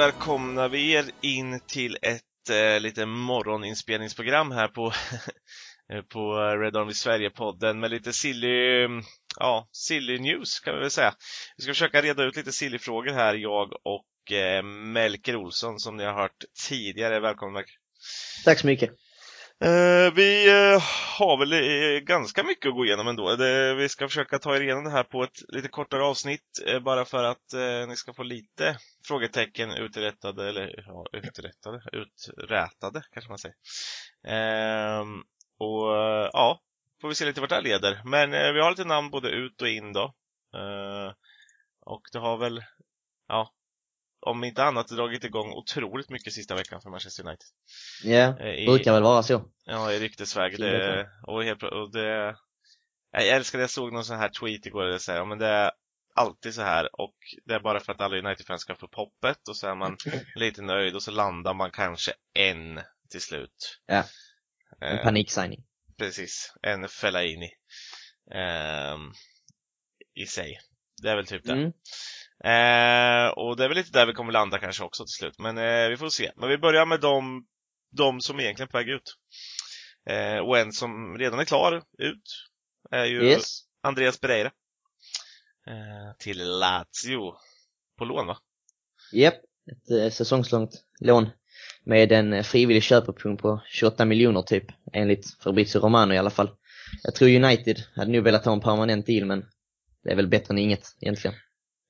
Välkomnar vi er in till ett eh, lite morgoninspelningsprogram här på, på Red Army Sverige-podden med lite silly, mm, ja, silly news kan vi väl säga. Vi ska försöka reda ut lite silly-frågor här, jag och eh, Melker Olsson som ni har hört tidigare. Välkommen Melker! Tack så mycket! Eh, vi eh, har väl eh, ganska mycket att gå igenom ändå. Det, vi ska försöka ta er igenom det här på ett lite kortare avsnitt eh, bara för att eh, ni ska få lite frågetecken uträttade, eller ja, uträttade, uträtade kanske man säger. Ehm, och eh, ja, får vi se lite vart det här leder. Men eh, vi har lite namn både ut och in då. Eh, och det har väl, ja, om inte annat dragit igång otroligt mycket sista veckan för Manchester United. Ja, det brukar väl vara så. Ja, i ryktesväg. Det, och, helt, och det, jag älskar det, jag såg någon sån här tweet igår där det säger, men det är alltid så här och det är bara för att alla United-fans ska få poppet och så är man lite nöjd och så landar man kanske en till slut. Ja, en eh, paniksigning. Precis, en Fellaini eh, i sig. Det är väl typ det. Mm. Eh, och det är väl lite där vi kommer landa kanske också till slut, men eh, vi får se. Men vi börjar med de, de som egentligen är på väg ut. Eh, och en som redan är klar ut är ju yes. Andreas Pereira. Eh, till Lazio. På lån va? Japp, yep. ett eh, säsongslångt lån med en eh, frivillig köpoption på 28 miljoner typ, enligt Fabrizio Romano i alla fall. Jag tror United hade nog velat ha en permanent deal, men det är väl bättre än inget egentligen.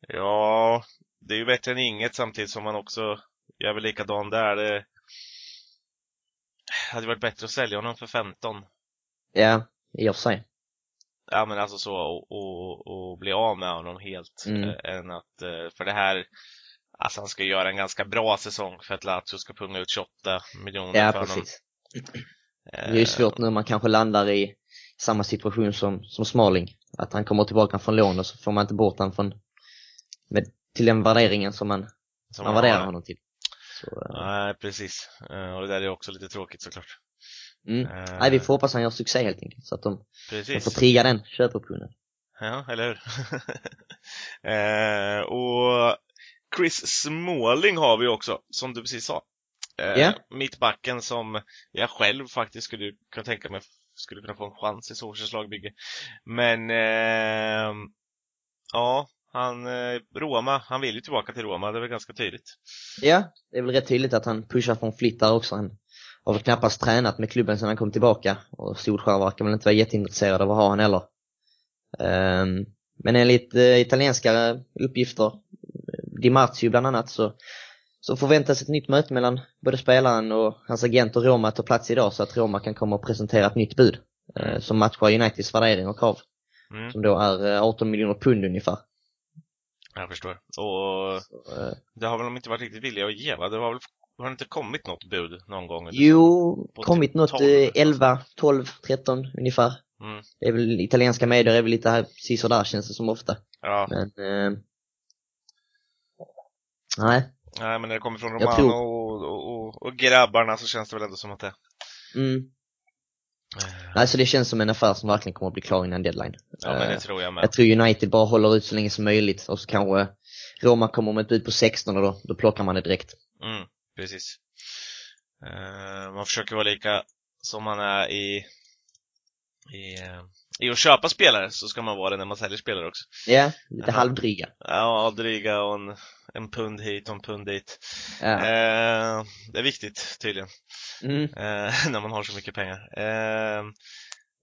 Ja, det är ju bättre än inget samtidigt som man också gör väl likadant där. Det hade varit bättre att sälja honom för 15. Ja, i och för sig. Ja men alltså så, och, och, och bli av med honom helt. Mm. Äh, än att, äh, för det här, alltså han ska göra en ganska bra säsong för att Lazio ska punga ut 28 miljoner ja, för precis. honom. Det är ju svårt nu man kanske landar i samma situation som, som Smalling. Att han kommer tillbaka från lån och så får man inte bort honom från med, till den värderingen som man, som man värderar honom till. Så, eh. Nej, precis. Eh, och det där är också lite tråkigt såklart. Mm. Uh, Nej, vi får hoppas han gör succé helt enkelt, så att de, de får trigga den köpoptionen. Ja, eller hur? uh, och Chris Smalling har vi också, som du precis sa. Uh, yeah. Mittbacken som jag själv faktiskt skulle kunna tänka mig skulle kunna få en chans i Solskjaers lagbygge. Men ja, han, eh, Roma, han vill ju tillbaka till Roma, det är väl ganska tydligt. Ja, det är väl rätt tydligt att han pushar från flytt där också. Han har väl knappast tränat med klubben sedan han kom tillbaka och Solskjaer verkar väl inte vara jätteintresserad av att ha honom heller. Um, men enligt uh, italienska uppgifter, Di Marzio bland annat, så, så förväntas ett nytt möte mellan både spelaren och hans agent och Roma ta plats idag så att Roma kan komma och presentera ett nytt bud uh, som matchar Uniteds värdering och krav. Mm. Som då är uh, 18 miljoner pund ungefär. Jag förstår. Och så, eh, det har väl de inte varit riktigt villiga att ge va? Det har väl har det inte kommit något bud någon gång? Jo, kommit något 12, 11, 12, 13 ungefär. Mm. Det är väl, italienska medier är väl lite här där känns det som ofta. Ja. Men, eh, nej. Nej, men när det kommer från Romano och, och, och, och, grabbarna så känns det väl ändå som att det... Mm. Nej, så det känns som en affär som verkligen kommer att bli klar innan deadline. Ja, men det eh, tror jag med. Jag tror United bara håller ut så länge som möjligt och så kanske Roma kommer med ett bud på 16 och då, då plockar man det direkt. Mm, precis. Uh, man försöker vara lika som man är i, i, i att köpa spelare, så ska man vara det när man säljer spelare också. Ja, lite uh, halvdryga. Ja, dryga och en, en pund hit och en pund dit. Ja. Uh, det är viktigt tydligen. Mm. när man har så mycket pengar.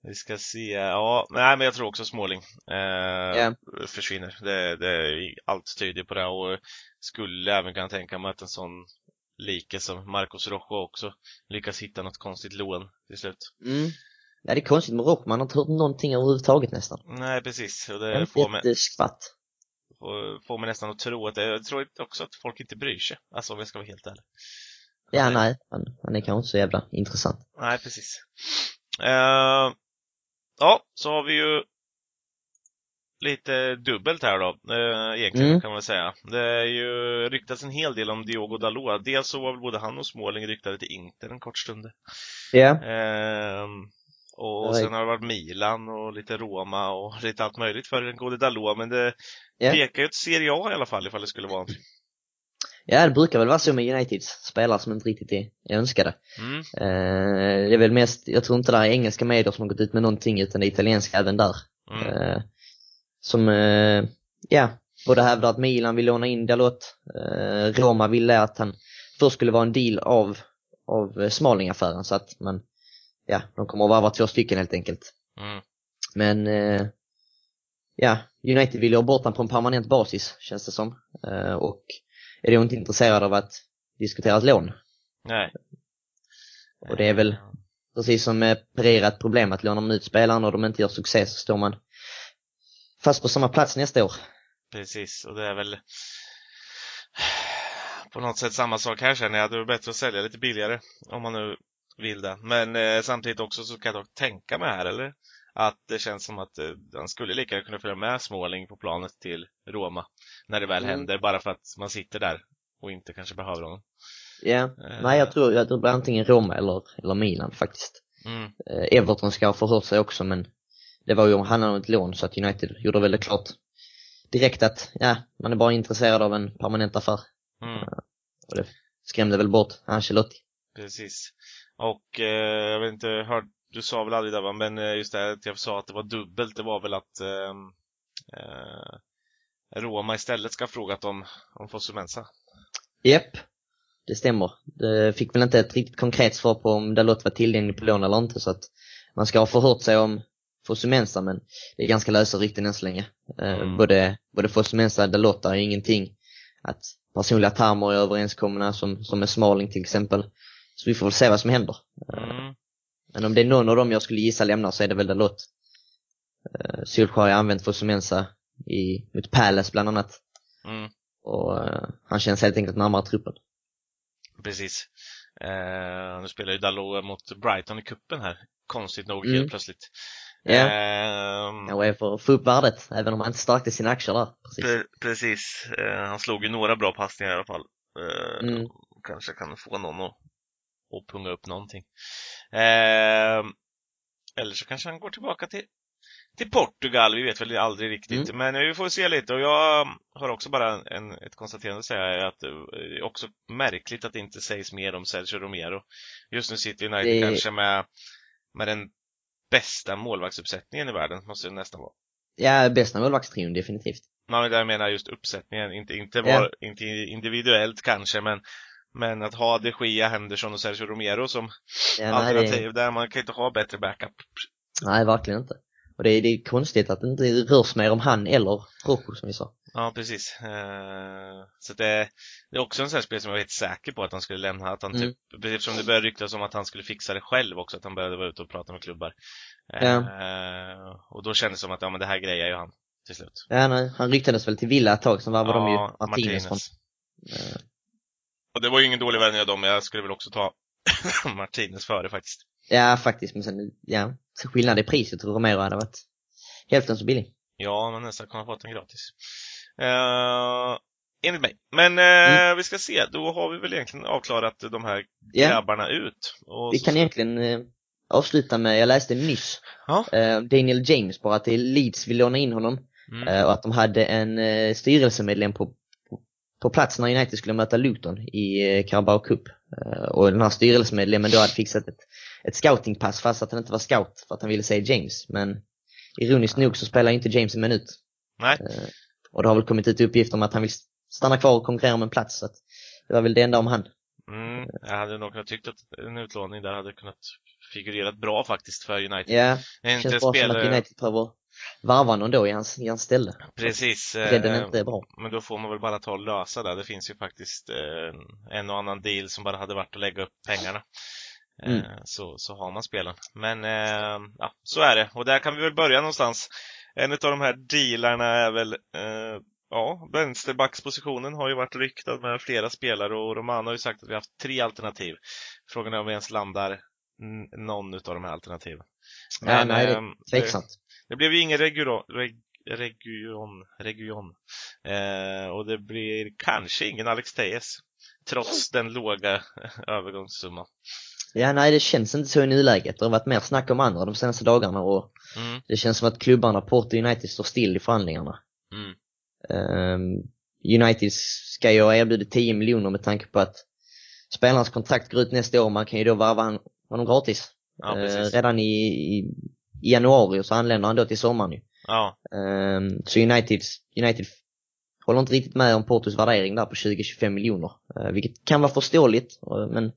Vi ska se, ja, nej men jag tror också Småling eh, yeah. försvinner. Det, det, allt tyder på det och skulle även kunna tänka mig att en sån like som Marcos Rojo också lyckas hitta något konstigt lån till slut. Mm. Ja, det är konstigt med Rojo, man har inte hört någonting överhuvudtaget nästan. Nej, precis. Och det får mig, skvatt. Får, får mig nästan att tro att, jag tror också att folk inte bryr sig. Alltså om jag ska vara helt ärlig. Ja, nej, han, han är kanske inte så jävla intressant. Nej, precis. Uh, ja, så har vi ju lite dubbelt här då, eh, egentligen mm. kan man säga. Det är ju ryktats en hel del om Diogo Dalot. Dels så var väl både han och Småling ryktade till Inter en kort stund. Ja. Yeah. Eh, och sen har det varit Milan och lite Roma och lite allt möjligt för den gode Dalot, men det yeah. pekar ju ett Serie A i alla fall ifall det skulle vara Ja, det brukar väl vara så med Uniteds spelare som inte riktigt är, önskade. Mm. Eh, det är väl mest, jag tror inte det är engelska medier som har gått ut med någonting utan det är italienska även där. Mm. Eh, som, eh, ja, både hävdar att Milan vill låna in Dalot, Roma ville att han först skulle vara en deal av, av Smalling-affären så att man, ja, de kommer att varva två stycken helt enkelt. Mm. Men, eh, ja, United vill ju ha bort honom på en permanent basis, känns det som. Eh, och är då inte intresserad av att diskutera ett lån. Nej. Och det är väl precis som med Pereira ett problem att lånar man ut spelarna och de inte gör succé så står man fast på samma plats nästa år. Precis, och det är väl på något sätt samma sak här känner jag. Det är bättre att sälja lite billigare om man nu vill det. Men eh, samtidigt också så kan jag dock tänka mig här, eller? Att det känns som att eh, han skulle lika gärna kunna följa med Småling på planet till Roma när det väl Mm. händer, bara för att man sitter där och inte kanske behöver honom. Ja, Eh, nej jag tror, jag tror det blir antingen Roma eller, eller Milan faktiskt. Mm, Eh, Everton ska ha förhört sig också men det var ju, han hade ett lån så att United gjorde väl det klart direkt att, ja, man är bara intresserad av en permanent affär. mm. Och det skrämde väl bort Ancelotti. Precis. Och eh, jag vet inte, hör, du sa väl aldrig det va, men eh, just det här att jag sa att det var dubbelt, det var väl att ehm, eh, Roma istället ska ha frågat om, om Fosumensa. Japp, det stämmer. Det fick väl inte ett riktigt konkret svar på om Dalot var tillgänglig på lån eller inte så att man ska ha förhört sig om Fosumensa men det är ganska lösa rykten än så länge. Eh, Mm. Både, både Fosumensa och Dalot är ingenting att personliga termer är överenskomna som, som med Smalling till exempel. Så vi får väl se vad som händer. Mm. Men om det är någon av dem jag skulle gissa lämnar så är det väl Dalot. Uh, Solskjaer har använt Fosumensa i, mot Palace bland annat. Mm. Och eh, han känns helt enkelt närmare truppen. Precis. Eh, nu spelar ju Dalot mot Brighton i kuppen här. Konstigt nog, Mm. helt plötsligt. Ja. Ehm, Kanske är för att få upp värdet, även om han inte stärkte sina aktier där. Precis. pre precis. Eh, han slog ju några bra passningar i alla fall. Eh, Mm. Kanske kan få någon att, att punga upp någonting. Ehm, eller så kanske han går tillbaka till, till Portugal. Vi vet väl aldrig riktigt. Mm. Men eh, vi får se lite. Och jag har också bara en, ett konstaterande att säga. Att eh, det är också märkligt att det inte sägs mer om Sergio Romero. Just nu sitter United Det- kanske med, med den bästa målvaktsuppsättningen i världen. Måste det nästan vara. Ja, bästa målvaktstrion definitivt. Ja, men jag menar just uppsättningen, inte, inte, Ja. var, inte individuellt kanske, men, men att ha de Gia, Henderson och Sergio Romero som Ja, nej, alternativ, det, där man kan inte ha bättre backup. nej, verkligen inte. Och det är, det är konstigt att det inte rörs mer om han eller Rocco som vi sa. Ja, precis. Eh, så det, det är också en sån här spel som jag var helt säker på att han skulle lämna, att han Mm. typ, eftersom det började ryktas om att han skulle fixa det själv också, att han började vara ute och prata med klubbar. Eh, och då kändes det som att, ja men det här grejer ju han till slut. Ja, nej, han ryktades väl till Villa ett tag, sen varvade de ju Martinez, från. Och det var ju ingen dålig värvning av dem, men jag skulle väl också ta Martinez före faktiskt. Ja, faktiskt, men sen, ja, så skillnad i priset och Romero hade varit hälften så billig. Ja, men nästan kunde ha fått den gratis. Uh, enligt mig. Men eh, vi ska se, då har vi väl egentligen avklarat de här Ja, grabbarna ut. Och vi så- kan egentligen eh, avsluta med, jag läste nyss, Ja. eh, Daniel James bara är Leeds vill låna in honom. Mm. Och att de hade en eh, styrelsemedlem på, på, plats när United skulle möta Luton i eh, Carabao Cup. Eh, och den här styrelsemedlemmen då hade fixat ett, ett scoutingpass fast att han inte var scout för att han ville se James. Men ironiskt nog så spelar inte James en minut. Nej. Eh, och det har väl kommit ut uppgifter om att han vill stanna kvar och konkurrera om en plats. Så att det var väl det enda om han. Mm. Jag hade nog kunnat tyckt att en utlåning där hade kunnat figurerat bra faktiskt för United. Ja, Det känns bra som att spelare... United behöver varva någon då i hans, i hans ställe. Precis. Bredden eh, är inte bra. Men då får man väl bara ta och lösa det. Det finns ju faktiskt eh, en och annan deal som bara hade varit att lägga upp pengarna. Eh, Mm. så, så har man spelen. Men eh, ja, så är det. Och där kan vi väl börja någonstans. En av de här dealarna är väl eh, Ja, vänsterbackspositionen har ju varit ryktad med flera spelare och Romano har ju sagt att vi har haft tre alternativ. Frågan är om vi ens landar någon av de här alternativen. Ja, nej, det är ehm, Tveksamt. Det blev ju ingen region, reg, region, region. Eh, och det blir kanske ingen Alex Tejes. Trots den låga övergångssumman. Ja, nej det känns inte så i nuläget. Det har varit mer snack om andra de senaste dagarna och Mm, det känns som att klubbarna Porto och United står still i förhandlingarna. mm, Ehm, United ska ju ha erbjudit 10 miljoner med tanke på att spelarens kontrakt går ut nästa år. Man kan ju då varva honom gratis. Ja, precis. redan i, i, i januari och så anländer han då till sommaren ju. Ja, Ehm, så United, United håller inte riktigt med om Portos värdering där på 20-25 miljoner. Eh, vilket kan vara förståeligt. eh, men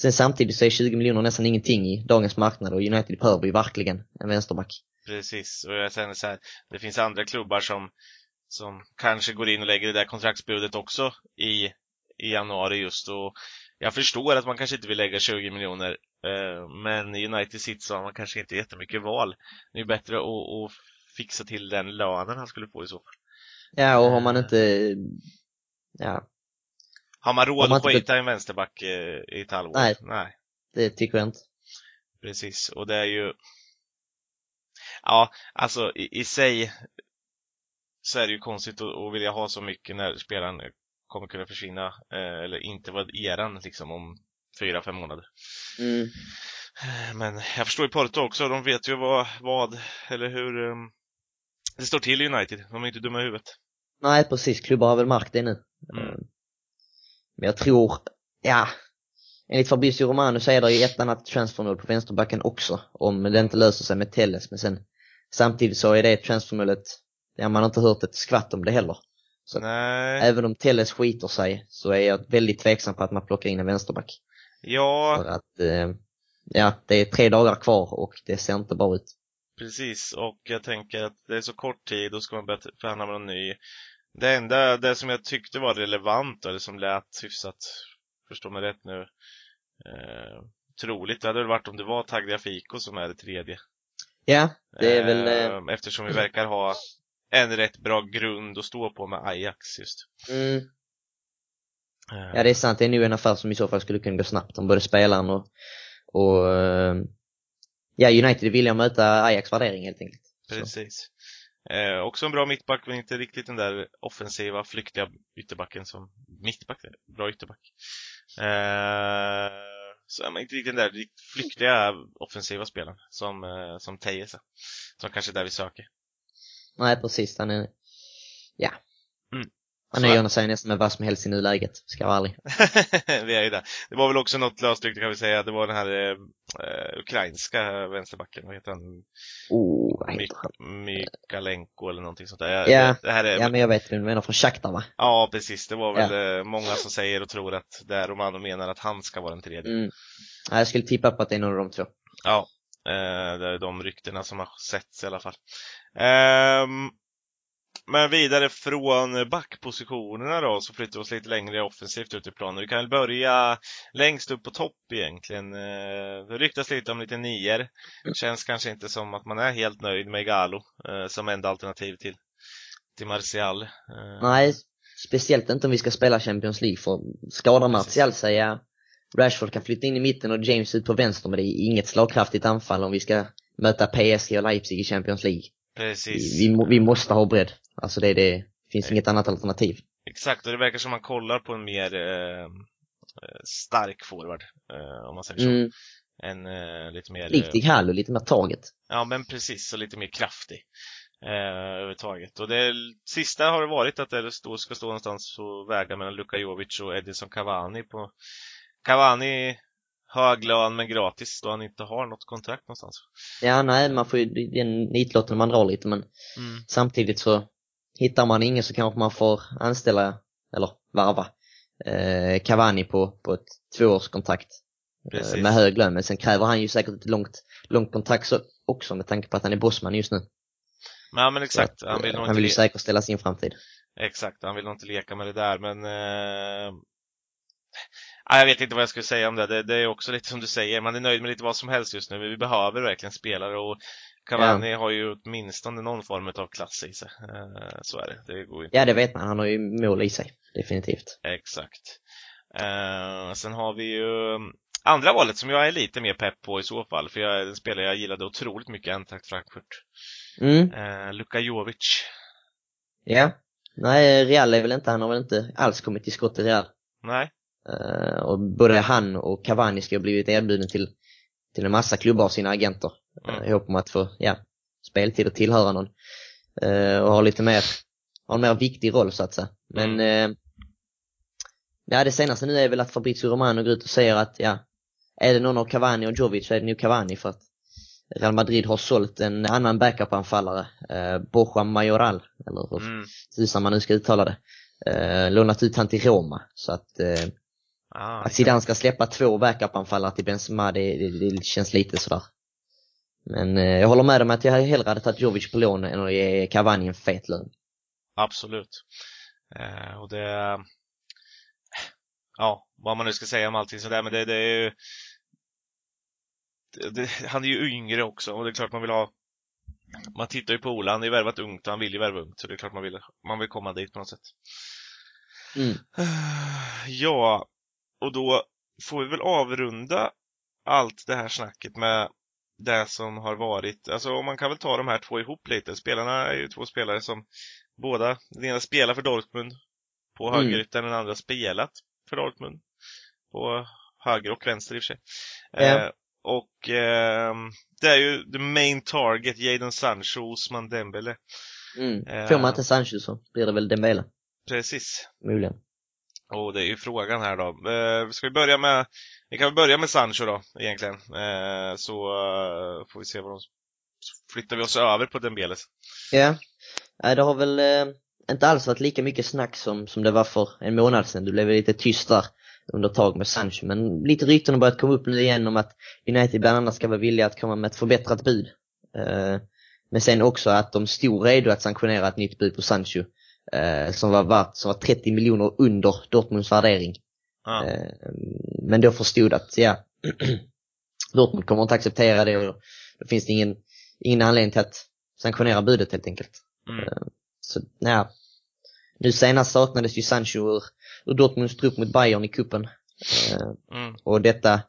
sen samtidigt så är 20 miljoner nästan ingenting i dagens marknad och United behöver ju verkligen en vänsterback. precis. Och jag känner så här, det finns andra klubbar som, som kanske går in och lägger det där kontraktsbudet också i, i januari just och jag förstår att man kanske inte vill lägga 20 miljoner men i United City så har man kanske inte jättemycket val. Det är bättre att, att fixa till den lönen han skulle få i så fall. Ja, och har man inte... Ja, Har man råd man att skita en vänsterback eh, i ett halvår? Nej. Nej. det tycker jag inte. Precis, och det är ju Ja, alltså i, i sig så är det ju konstigt att, att vilja ha så mycket när spelaren kommer kunna försvinna eh, eller inte vara eran liksom om fyra, fem månader. Mm. Men jag förstår ju Porto också, de vet ju vad, vad eller hur eh, det står till i United. De är inte dumma i huvudet. Nej, precis. Klubbar har väl märkt det nu. Mm. Eh, Men jag tror, ja, enligt Fabrizio Romano så är det ju ett annat transfermål på vänsterbacken också. Om det inte löser sig med Telles. Men sen samtidigt så är det transfermålet, ja man har inte hört ett skvatt om det heller. Så- Nej, Även om Telles skiter sig så är jag väldigt tveksam på att man plockar in en vänsterback. Ja, För att, eh, ja, det är tre dagar kvar och det ser inte bra ut. Precis, och jag tänker att det är så kort tid, då ska man börja förhandla med någon ny. Det enda, det som jag tyckte var relevant, eller som lät hyfsat, förstå mig rätt nu, eh, troligt, det hade väl varit om det var Tagliafico som är det tredje. Ja, det är väl, eh, Eh, eftersom vi verkar ha en rätt bra grund att stå på med Ajax just. mm, Ja det är sant, det är nu en affär som i så fall skulle kunna gå snabbt om både spelaren och, och eh, ja United vill jag möta Ajax värdering helt enkelt. Precis. Eh, också en bra mittback, men inte riktigt den där offensiva, flyktiga ytterbacken som mittback, bra ytterback. Eh, så är man inte riktigt den där flyktiga offensiva spelaren som, eh, som Tejes. Som kanske är där vi söker. Nej precis, han är, ja. Mm. Han är ju säga nästan med vad som helst i nuläget, ska jag vara ärlig. vi är ju där. Det var väl också något lösryckt kan vi säga, det var den här eh, eh, ukrainska vänsterbacken, vad heter han? Oh, vad heter han? Mikalenko eller någonting sånt där. Ja, det, det här är, Ja men jag vet vem du menar, från Shakhtar va? Ja, precis. Det var väl eh, många som säger och tror att det är Romano menar att han ska vara den tredje. Mm. Ja, jag skulle tippa på att det är någon av de två. Ja, eh, det är de ryktena som har setts i alla fall. Ehm, men vidare från backpositionerna då, så flyttar vi oss lite längre offensivt ut i planen. Vi kan väl börja längst upp på topp egentligen. Eh, det ryktas lite om lite nior. Känns kanske inte som att man är helt nöjd med Galo eh, som enda alternativ till, till Martial. Eh, Nej, speciellt inte om vi ska spela Champions League för skadar Martial sig, ja. Rashford kan flytta in i mitten och James ut på vänster men det är inget slagkraftigt anfall om vi ska möta PSG och Leipzig i Champions League. precis. Vi, vi, vi måste ha bredd. Alltså det, det finns inget annat alternativ. Exakt, och det verkar som man kollar på en mer eh, eh, stark forward, eh, om man säger så. Mm, En eh, lite mer... likt Ighalo, lite mer taget. Ja, men precis, och lite mer kraftig. Eh, överhuvudtaget. Och det sista har det varit att det stå, ska stå någonstans och väga mellan Luka Jovic och Edison Cavani på Cavani hög lön men gratis då han inte har något kontrakt någonstans. Ja, nej, man får ju, det är en nitlotten man drar lite men Mm. samtidigt så hittar man ingen så kanske man får anställa, eller varva, eh, Cavani på, på ett tvåårskontrakt. Precis. Eh, med hög lön, men sen kräver han ju säkert ett långt, långt kontrakt så, också med tanke på att han är bossman just nu. Men, ja, men exakt, Så han vill eh, han vill ju säkerställa sin framtid. Exakt, han vill nog inte leka med det där men eh... ja, Jag vet inte vad jag skulle säga om det. det. Det är också lite som du säger, man är nöjd med lite vad som helst just nu. Men vi behöver verkligen spelare och Cavani har ju åtminstone någon form av klass i sig. Eh, Så är det, det går inte. Ja, det vet man. Han har ju mål i sig. Definitivt. Exakt. Eh, sen har vi ju mm, andra valet som jag är lite mer pepp på i så fall. För jag är en spelare jag gillade otroligt mycket, Eintracht Frankfurt. Mm, Eh, Luka Jovic. ja. Nej, Real är väl inte, han har väl inte alls kommit till skott i Real. Nej, Eh, och både han och Cavani ska ha blivit erbjuden till, till en massa klubbar av sina agenter. Mm. Uh, I hopp om att få, ja, speltid och tillhöra någon. Eh, och ha lite mer, har en mer viktig roll så att säga. Men Mm. eh, ja, det senaste nu är väl att Fabrizio Romano går ut och säger att ja, är det någon av Cavani och Jovic så är det nog Cavani för att Real Madrid har sålt en annan backup-anfallare, eh, Borja Majoral, eller hur Mm. tusan man nu ska uttala det. Eh, lånat ut han till Roma. Så att, eh, Ah, att Zidane ska släppa två backup-anfallare till Benzema, det, det, det känns lite sådär. Men eh, jag håller med om att jag hellre hade tagit Jovic på lån än att ge Cavani en fet lön. Absolut. Eh, och det... Ja, vad man nu ska säga om allting sådär, men det, det är ju... Det, det, han är ju yngre också och det är klart man vill ha... Man tittar ju på Ola, han är ju värvat ungt och han vill ju värva ungt, så det är klart man vill, man vill komma dit på något sätt. Mm. Ja, och då får vi väl avrunda allt det här snacket med det som har varit. Alltså man kan väl ta de här två ihop lite. Spelarna är ju två spelare som båda, den ena spelar för Dortmund på Mm. högerytan, den andra spelat för Dortmund på höger och vänster i och för sig. Ja. Eh, och ehm, det är ju the main target, Jadon Sancho, Osman Dembele. Mm. Eh. Får man inte Sancho så blir det väl Dembele, Precis. förmodligen. Och det är ju frågan här då. Eh, ska vi börja med, vi kan väl börja med Sancho då, egentligen. Eh, så eh, får vi se vad de, så flyttar vi oss över på Dembeles. Ja, yeah. det har väl eh, inte alls varit lika mycket snack som, som det var för en månad sedan. Du blev lite tyst där under ett tag med Sancho, men lite rykten har börjat komma upp nu igen om att United bland annat ska vara villiga att komma med ett förbättrat bud. Eh, men sen också att de stod redo att sanktionera ett nytt bud på Sancho eh, som var värt som var 30 miljoner under Dortmunds värdering. Ja. Eh, Men då förstod att, ja, Dortmund kommer inte acceptera det och då finns det ingen, ingen anledning till att sanktionera budet helt enkelt. Mm. Så, ja. Nu senast saknades ju Sancho ur, ur Dortmunds trupp mot Bayern i kuppen eh, Mm. Och detta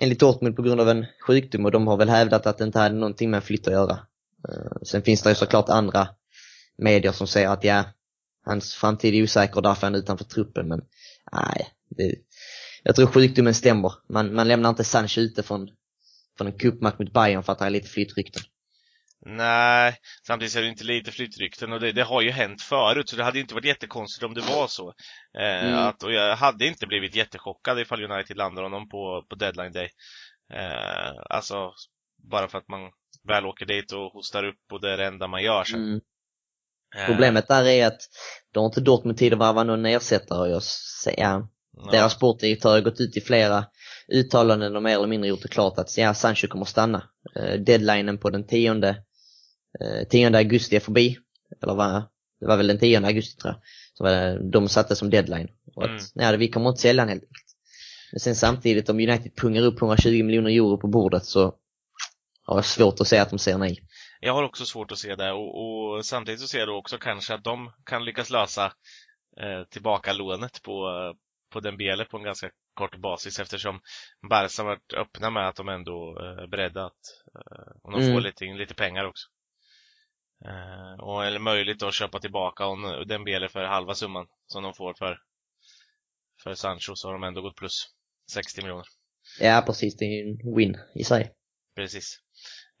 enligt Dortmund på grund av en sjukdom och de har väl hävdat att det inte hade någonting med en flytt att göra. Eh, Sen finns det ju såklart andra medier som säger att ja, hans framtid är osäker och därför är han utanför truppen men nej. Det, jag tror sjukdomen stämmer. Man, man lämnar inte Sancho ute från, från en cupmatch mot Bayern för att det är lite flyttrykten. Nej, samtidigt är det inte lite flyttrykten och det, det har ju hänt förut så det hade ju inte varit jättekonstigt om det var så. Eh, Mm. att, och jag hade inte blivit jättechockad ifall United landar honom på, på deadline day. Eh, alltså, bara för att man väl åker dit och hostar upp och det är det enda man gör sen. Mm. Eh, Problemet där är att de har inte Dortmund tid att varva någon ersättare och jag säger, ja, ja. Deras sportdirektör har gått ut i flera uttalanden och mer eller mindre gjort det klart att ja, Sancho kommer stanna. Eh, deadlinen på den 10, eh, 10 augusti är förbi. Eller vad, det var väl den 10 augusti tror jag. Så var det, de satte som deadline. Och att, Mm. nej, vi kommer inte sälja den helt enkelt. Men sen samtidigt om United pungar upp 120 miljoner euro på bordet så har jag svårt att säga att de säger nej. Jag har också svårt att se det och, och samtidigt så ser jag då också kanske att de kan lyckas lösa eh, tillbaka lånet på, på Dembele på en ganska kort basis eftersom Barca har varit öppna med att de ändå eh, är beredda att eh, om de Mm. får lite, lite pengar också. Eh, och eller möjligt att köpa tillbaka om Dembele för halva summan som de får för, för Sancho så har de ändå gått plus 60 miljoner. Ja precis, det är ju en win i sig. Precis.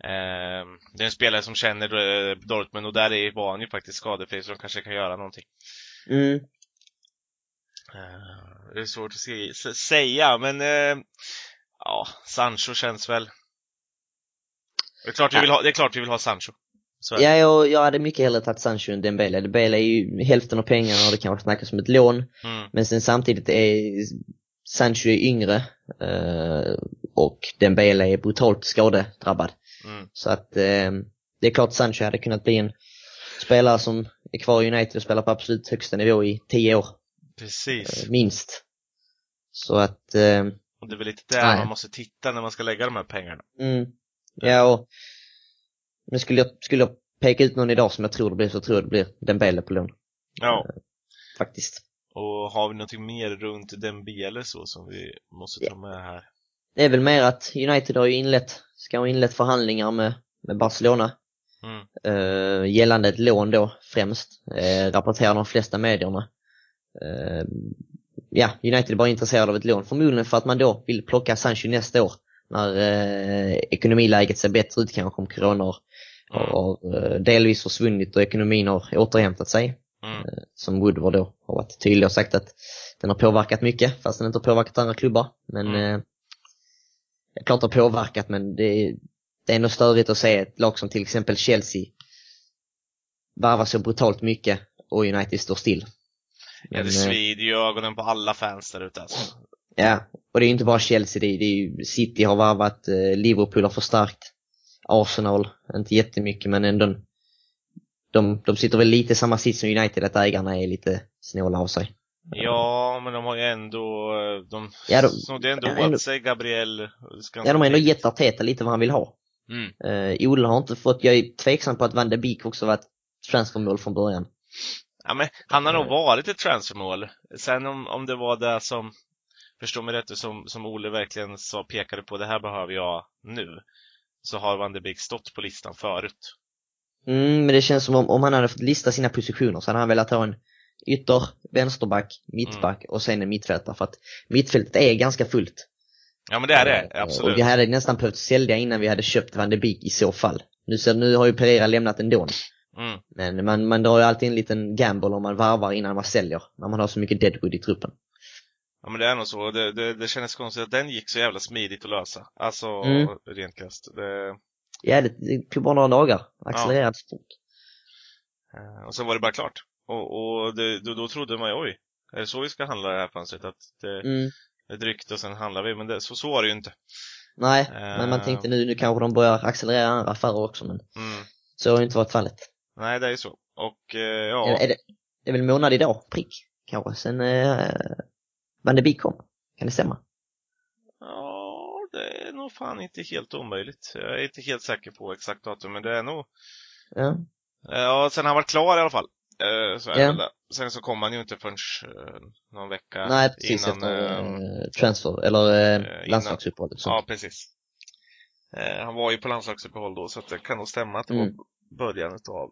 Eh, det är en spelare som känner eh, Dortmund och där är, var han ju faktiskt skadefri så de kanske kan göra någonting. Mm. Eh, det är svårt att se, säga, men eh, ja, Sancho känns väl... Det är klart vi vill ha, det är klart vi vill ha Sancho. Så. Ja, jag, jag hade mycket hellre tagit Sancho än Dembele. Dembele är ju hälften av pengarna och det kanske snackas om ett lån. Mm, Men sen samtidigt är Sancho är yngre eh, och Dembele är brutalt skadedrabbad. Mm, Så att eh, det är klart Sancho hade kunnat bli en spelare som är kvar i United och spelar på absolut högsta nivå i tio år, precis. eh, minst. Så att, eh, Och det är väl lite där Nej. man måste titta när man ska lägga de här pengarna. mm, ja och men skulle jag, skulle jag peka ut någon idag som jag tror det blir så tror jag det blir Dembele på lån, Ja, faktiskt. och har vi någonting mer runt Dembele så som vi måste ta med här? Det är väl mer att United har ju inlett, ska ha inlett förhandlingar med, med Barcelona Mm, eh, gällande ett lån då främst, eh, rapporterar de flesta medierna. Eh, ja, United är bara intresserade av ett lån, förmodligen för att man då vill plocka Sancho nästa år när eh, ekonomiläget ser bättre ut kanske om corona har, mm, har delvis försvunnit och ekonomin har återhämtat sig. Mm. Som Woodward då har varit tydlig och sagt att den har påverkat mycket, fast den inte har påverkat andra klubbar. Men Mm. eh, klart har påverkat, men det är, det är ändå störigt att se ett lag som till exempel Chelsea varvar så brutalt mycket och United står still. Ja, det eh, svider ju ögonen på alla fans där ute alltså. Ja, och det är ju inte bara Chelsea, det är, det är ju City har varvat, eh, Liverpool har förstärkt, Arsenal, inte jättemycket men ändå. De, de sitter väl lite i samma sits som United, att ägarna är lite snåla av sig. Ja, men de har ju ändå, eh, de Ja, de- snodde ändå ja, ändå- åt sig Gabriel. Ja, de har ändå gett Arteta lite vad han vill ha. Mm. Uh, Ola har inte fått, jag är tveksam på att Van de Beek också varit transfermål från början. Ja, men han har nog Eh. varit ett transfermål. Sen om, om det var det som, förstå mig rätt, som, som Ole verkligen sa, pekade på, det här behöver jag nu. Så har Van de Beek stått på listan förut. Mm, men det känns som om, om han hade fått lista sina positioner så hade han velat ha en ytter, vänsterback, mittback och sen en mittfältare för att mittfältet är ganska fullt. Ja men det är det, Eh, absolut. Och vi hade nästan behövt sälja innan vi hade köpt Van de Beek i så fall. Nu, så, nu har ju Pereira lämnat ändå. Mm. Men man, man drar ju alltid en liten gamble om man varvar innan man säljer. När man har så mycket deadwood i truppen. Ja men det är nog så. Det, det, det kändes konstigt att den gick så jävla smidigt att lösa. Alltså, Mm. rent krasst. Det, Ja, det, det tog bara några dagar. Accelererade fort. eh, och sen var det bara klart. Och, och det, då, då trodde man ju, oj, är det så vi ska handla det här fönstret? Att det, Mm. ett rykte och sen handlar vi. Men det, så, så var det ju inte. Nej, men man Eh. tänkte nu, nu kanske de börjar accelerera andra affärer också men Mm. så har ju inte varit fallet. Nej, det är ju så. Och eh, ja, Är, är det, det är väl månad idag, prick, kanske, sen eh, Van de Beek kom. Kan det stämma? ja, det är nog fan inte helt omöjligt. Jag är inte helt säker på exakt datum, men det är nog Ja. Ja, sen har han varit klar i alla fall. Eh, så det. Sen så kom han ju inte förrän eh, någon vecka Nej, precis innan. efter eh, eh, transfer, eller eh, eh, landslagsuppehållet. ja, precis. Han var ju på landslagsuppehåll då, så att det kan nog stämma att det Mm. var början utav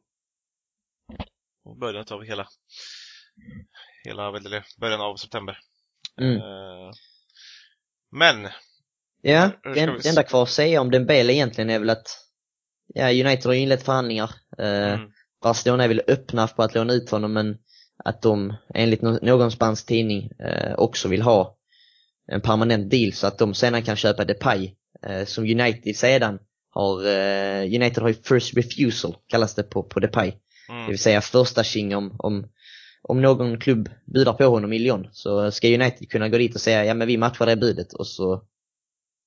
början utav hela hela, början av september. Mm. Men, Ja, det, det enda kvar att säga om Dembele egentligen är väl att ja, United har inlett förhandlingar. Mm, Barcelona är väl öppna på att låna ut honom men att de enligt någon spansk tidning eh, också vill ha en permanent deal så att de sedan kan köpa Depay eh, som United sedan har, eh, United har ju first refusal kallas det på, på Depay. Det mm, vill säga första tjing om, om, om någon klubb budar på honom i Lyon så ska United kunna gå dit och säga ja men vi matchar det budet och så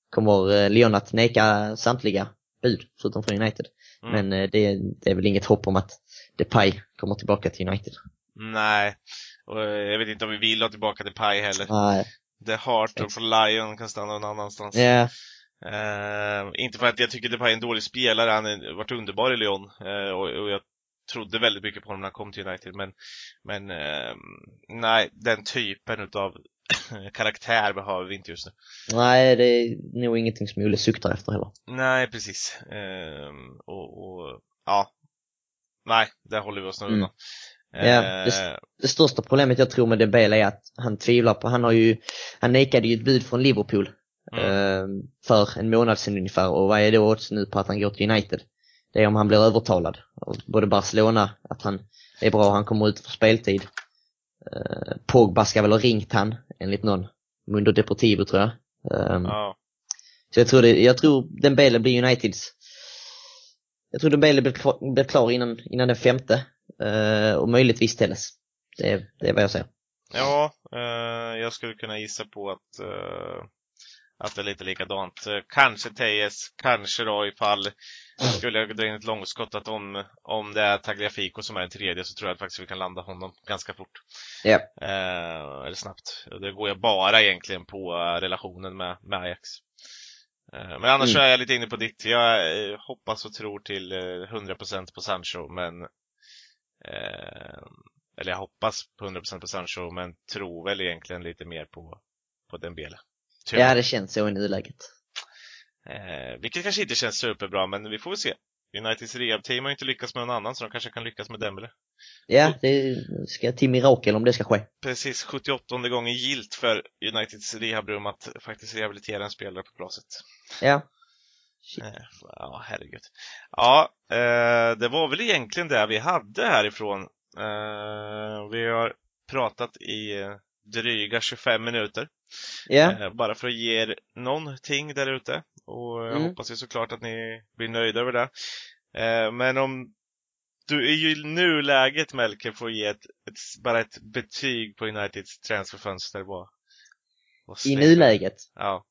kommer Lyon att neka samtliga bud förutom från United. Mm. Men eh, det, det är väl inget hopp om att Depay kommer tillbaka till United. nej. Och eh, jag vet inte om vi vill ha tillbaka till Pai heller. Nej. The Heart of Lion kan stanna någon annanstans. Ja, Eh, inte för att jag tycker Depay är en dålig spelare, han har varit underbar i Lyon eh, och, och jag trodde väldigt mycket på honom när han kom till United men, men eh, nej, den typen utav karaktär behöver vi inte just nu. nej det är nog ingenting som Olle suktar efter heller. Nej, precis. Eh, och, och ja, nej, där håller vi oss nog Mm. undan. Ja, det- Det största problemet jag tror med Dembele är att han tvivlar på, han har ju, han nekade ju ett bud från Liverpool Mm. eh, för en månad sedan ungefär och vad är då odds nu på att han går till United? Det är om han blir övertalad av både Barcelona, att han är bra, han kommer ut för speltid. Eh, Pogba ska väl ha ringt han, enligt någon. Mundo Deportivo tror jag. Eh, ja, Så jag tror, det, jag tror Dembele blir Uniteds Jag tror Dembele blir klar, blir klar innan, innan den femte eh, och möjligtvis Telles. Det, är- det är vad jag säger. ja eh, jag skulle kunna gissa på att eh, att det är lite likadant. Eh, Kanske Tejes, kanske då ifall skulle jag dra in ett långskott att om, om det är Tagliafico som är den tredje så tror jag att faktiskt vi kan landa honom ganska fort. Ja. Eh, eller snabbt. Det går jag bara egentligen på eh, relationen med, med Ajax. Eh, men annars Mm. är jag lite inne på ditt. Jag eh, hoppas och tror till eh, 100% på Sancho men eh, eller jag hoppas på 100% på Sancho men tror väl egentligen lite mer på, på Dembele. Tyvärr. ja, det känns så i nuläget. Eh, vilket kanske inte känns superbra, men vi får väl se. Uniteds rehab-team har inte lyckats med någon annan, så de kanske kan lyckas med Dembele. Ja, det ska till mirakel om det ska ske. Precis 78 gången gilt för Uniteds rehabrum att faktiskt rehabilitera en spelare på glaset. Ja. Shit. Eh, ja, herregud. Ja, eh, det var väl egentligen det vi hade härifrån Uh, vi har pratat i dryga 25 minuter. Ja. Uh, bara för att ge er någonting där ute. Och jag Mm. hoppas ju såklart att ni blir nöjda över det. Uh, men om du i nuläget Melker får ge ett, ett, bara ett betyg på Uniteds transferfönster. Vad, vad I nuläget. Ja.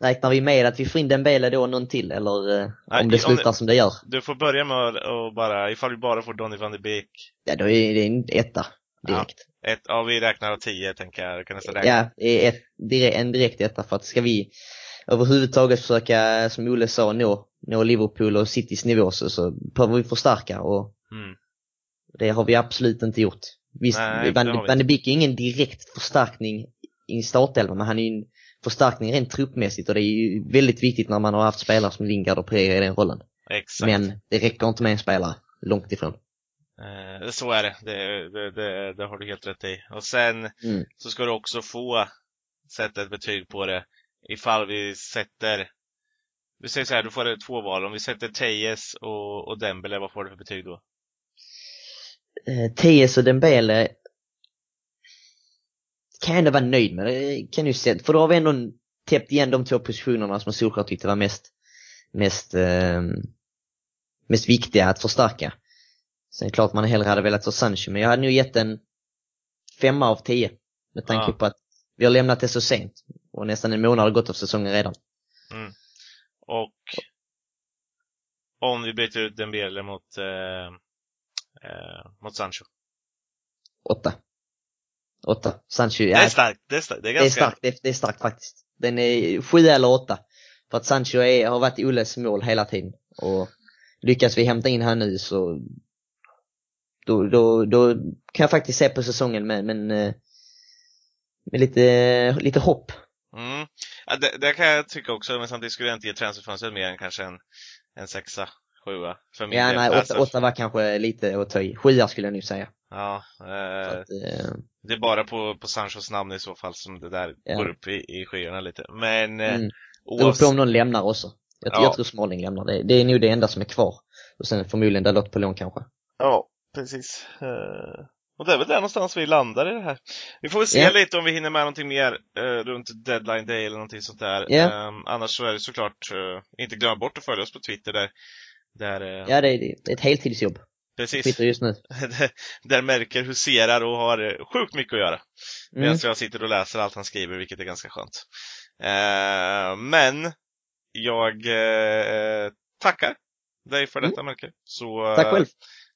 Räknar vi med att vi får in Dembele då någon till eller eh, Nej, om det om slutar det- som det gör? Du får börja med att och bara, ifall vi bara får Donny van de Beek. Ja, då är det en etta direkt. Ett, ja, vi räknar av 10 tänker jag. Jag kan nästan räkna. Ja, ett, en direkt etta för att ska vi överhuvudtaget försöka, som Olle sa, nå, nå Liverpool och Citys nivå så, så behöver vi förstärka och Mm. det har vi absolut inte gjort. Visst, Nej, Van, Van de Beek är ingen direkt förstärkning i startelvan, men han är ju en förstärkning rent truppmässigt och det är ju väldigt viktigt när man har haft spelare som Lingard och Pereira i den rollen. Exakt. Men det räcker inte med en spelare, långt ifrån. Eh, så är det. Det, det, det. det har du helt rätt i. Och sen Mm. så ska du också få sätta ett betyg på det ifall vi sätter vi säger så här, du får två val. Om vi sätter Tejes och, och Dembele, vad får du för betyg då? Eh, Tejes och Dembele kan jag ändå vara nöjd med. Det kan ju se, för då har vi ändå täppt igen de två positionerna som Solskjaer tyckte var mest, mest, eh, mest viktiga att förstärka. Sen det klart man hellre hade velat ha Sancho, men jag hade nog gett en femma av tio. Med tanke Ja. på att vi har lämnat det så sent. Och nästan en månad har gått av säsongen redan. Och om vi byter ut Dembele mot, eh, eh, mot Sancho. Åtta. Åtta. Sancho, Det ja, är starkt. Det är starkt. Det är Det är ganska... starkt, det är, det är starkt faktiskt. Den är sju eller åtta. För att Sancho är, har varit Olles mål hela tiden. Och lyckas vi hämta in han nu så då, då, då kan jag faktiskt se på säsongen med, men, eh, med lite, lite hopp. Mm. Ja, det, det kan jag tycka också, men samtidigt skulle jag inte ge transferfönstret mer än kanske en, en sexa, sjua för min Ja, nej, åtta, Alltså, åtta var kanske lite att ta i. Sjua skulle jag nu säga. Ja, eh, att, eh, det är bara på, på Sanchos namn i så fall som det där Ja. går upp i, i skyarna lite. Men eh, mm. Det beror på om någon lämnar också. Jag, Ja. jag tror Smalling lämnar. Det, det är nog det enda som är kvar. Och sen förmodligen Dalot på lån kanske. Ja, precis. Eh, och det är väl där någonstans vi landar i det här. Vi får väl se Ja. lite om vi hinner med någonting mer eh, runt deadline day eller någonting sånt där. Ja. Eh, annars så är det såklart, eh, inte glöm bort att följa oss på Twitter där, där eh, Ja, det är, ett heltidsjobb. precis. Twitter just nu. där Merker huserar och har sjukt mycket att göra. Mm. Medan jag sitter och läser allt han skriver, vilket är ganska skönt. Men jag tackar dig för detta Merker. Så, Mm. Tack själv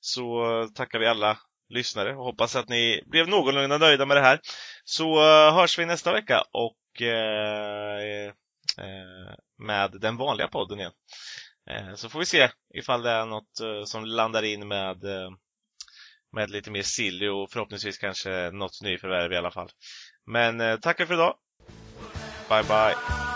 så tackar vi alla lyssnare och hoppas att ni blev någorlunda nöjda med det här. Så eh, hörs vi nästa vecka och eh, eh, med den vanliga podden igen. Eh, så får vi se ifall det är något eh, som landar in med eh, med lite mer silly och förhoppningsvis kanske något nyförvärv i alla fall. Men tackar för idag. Bye bye.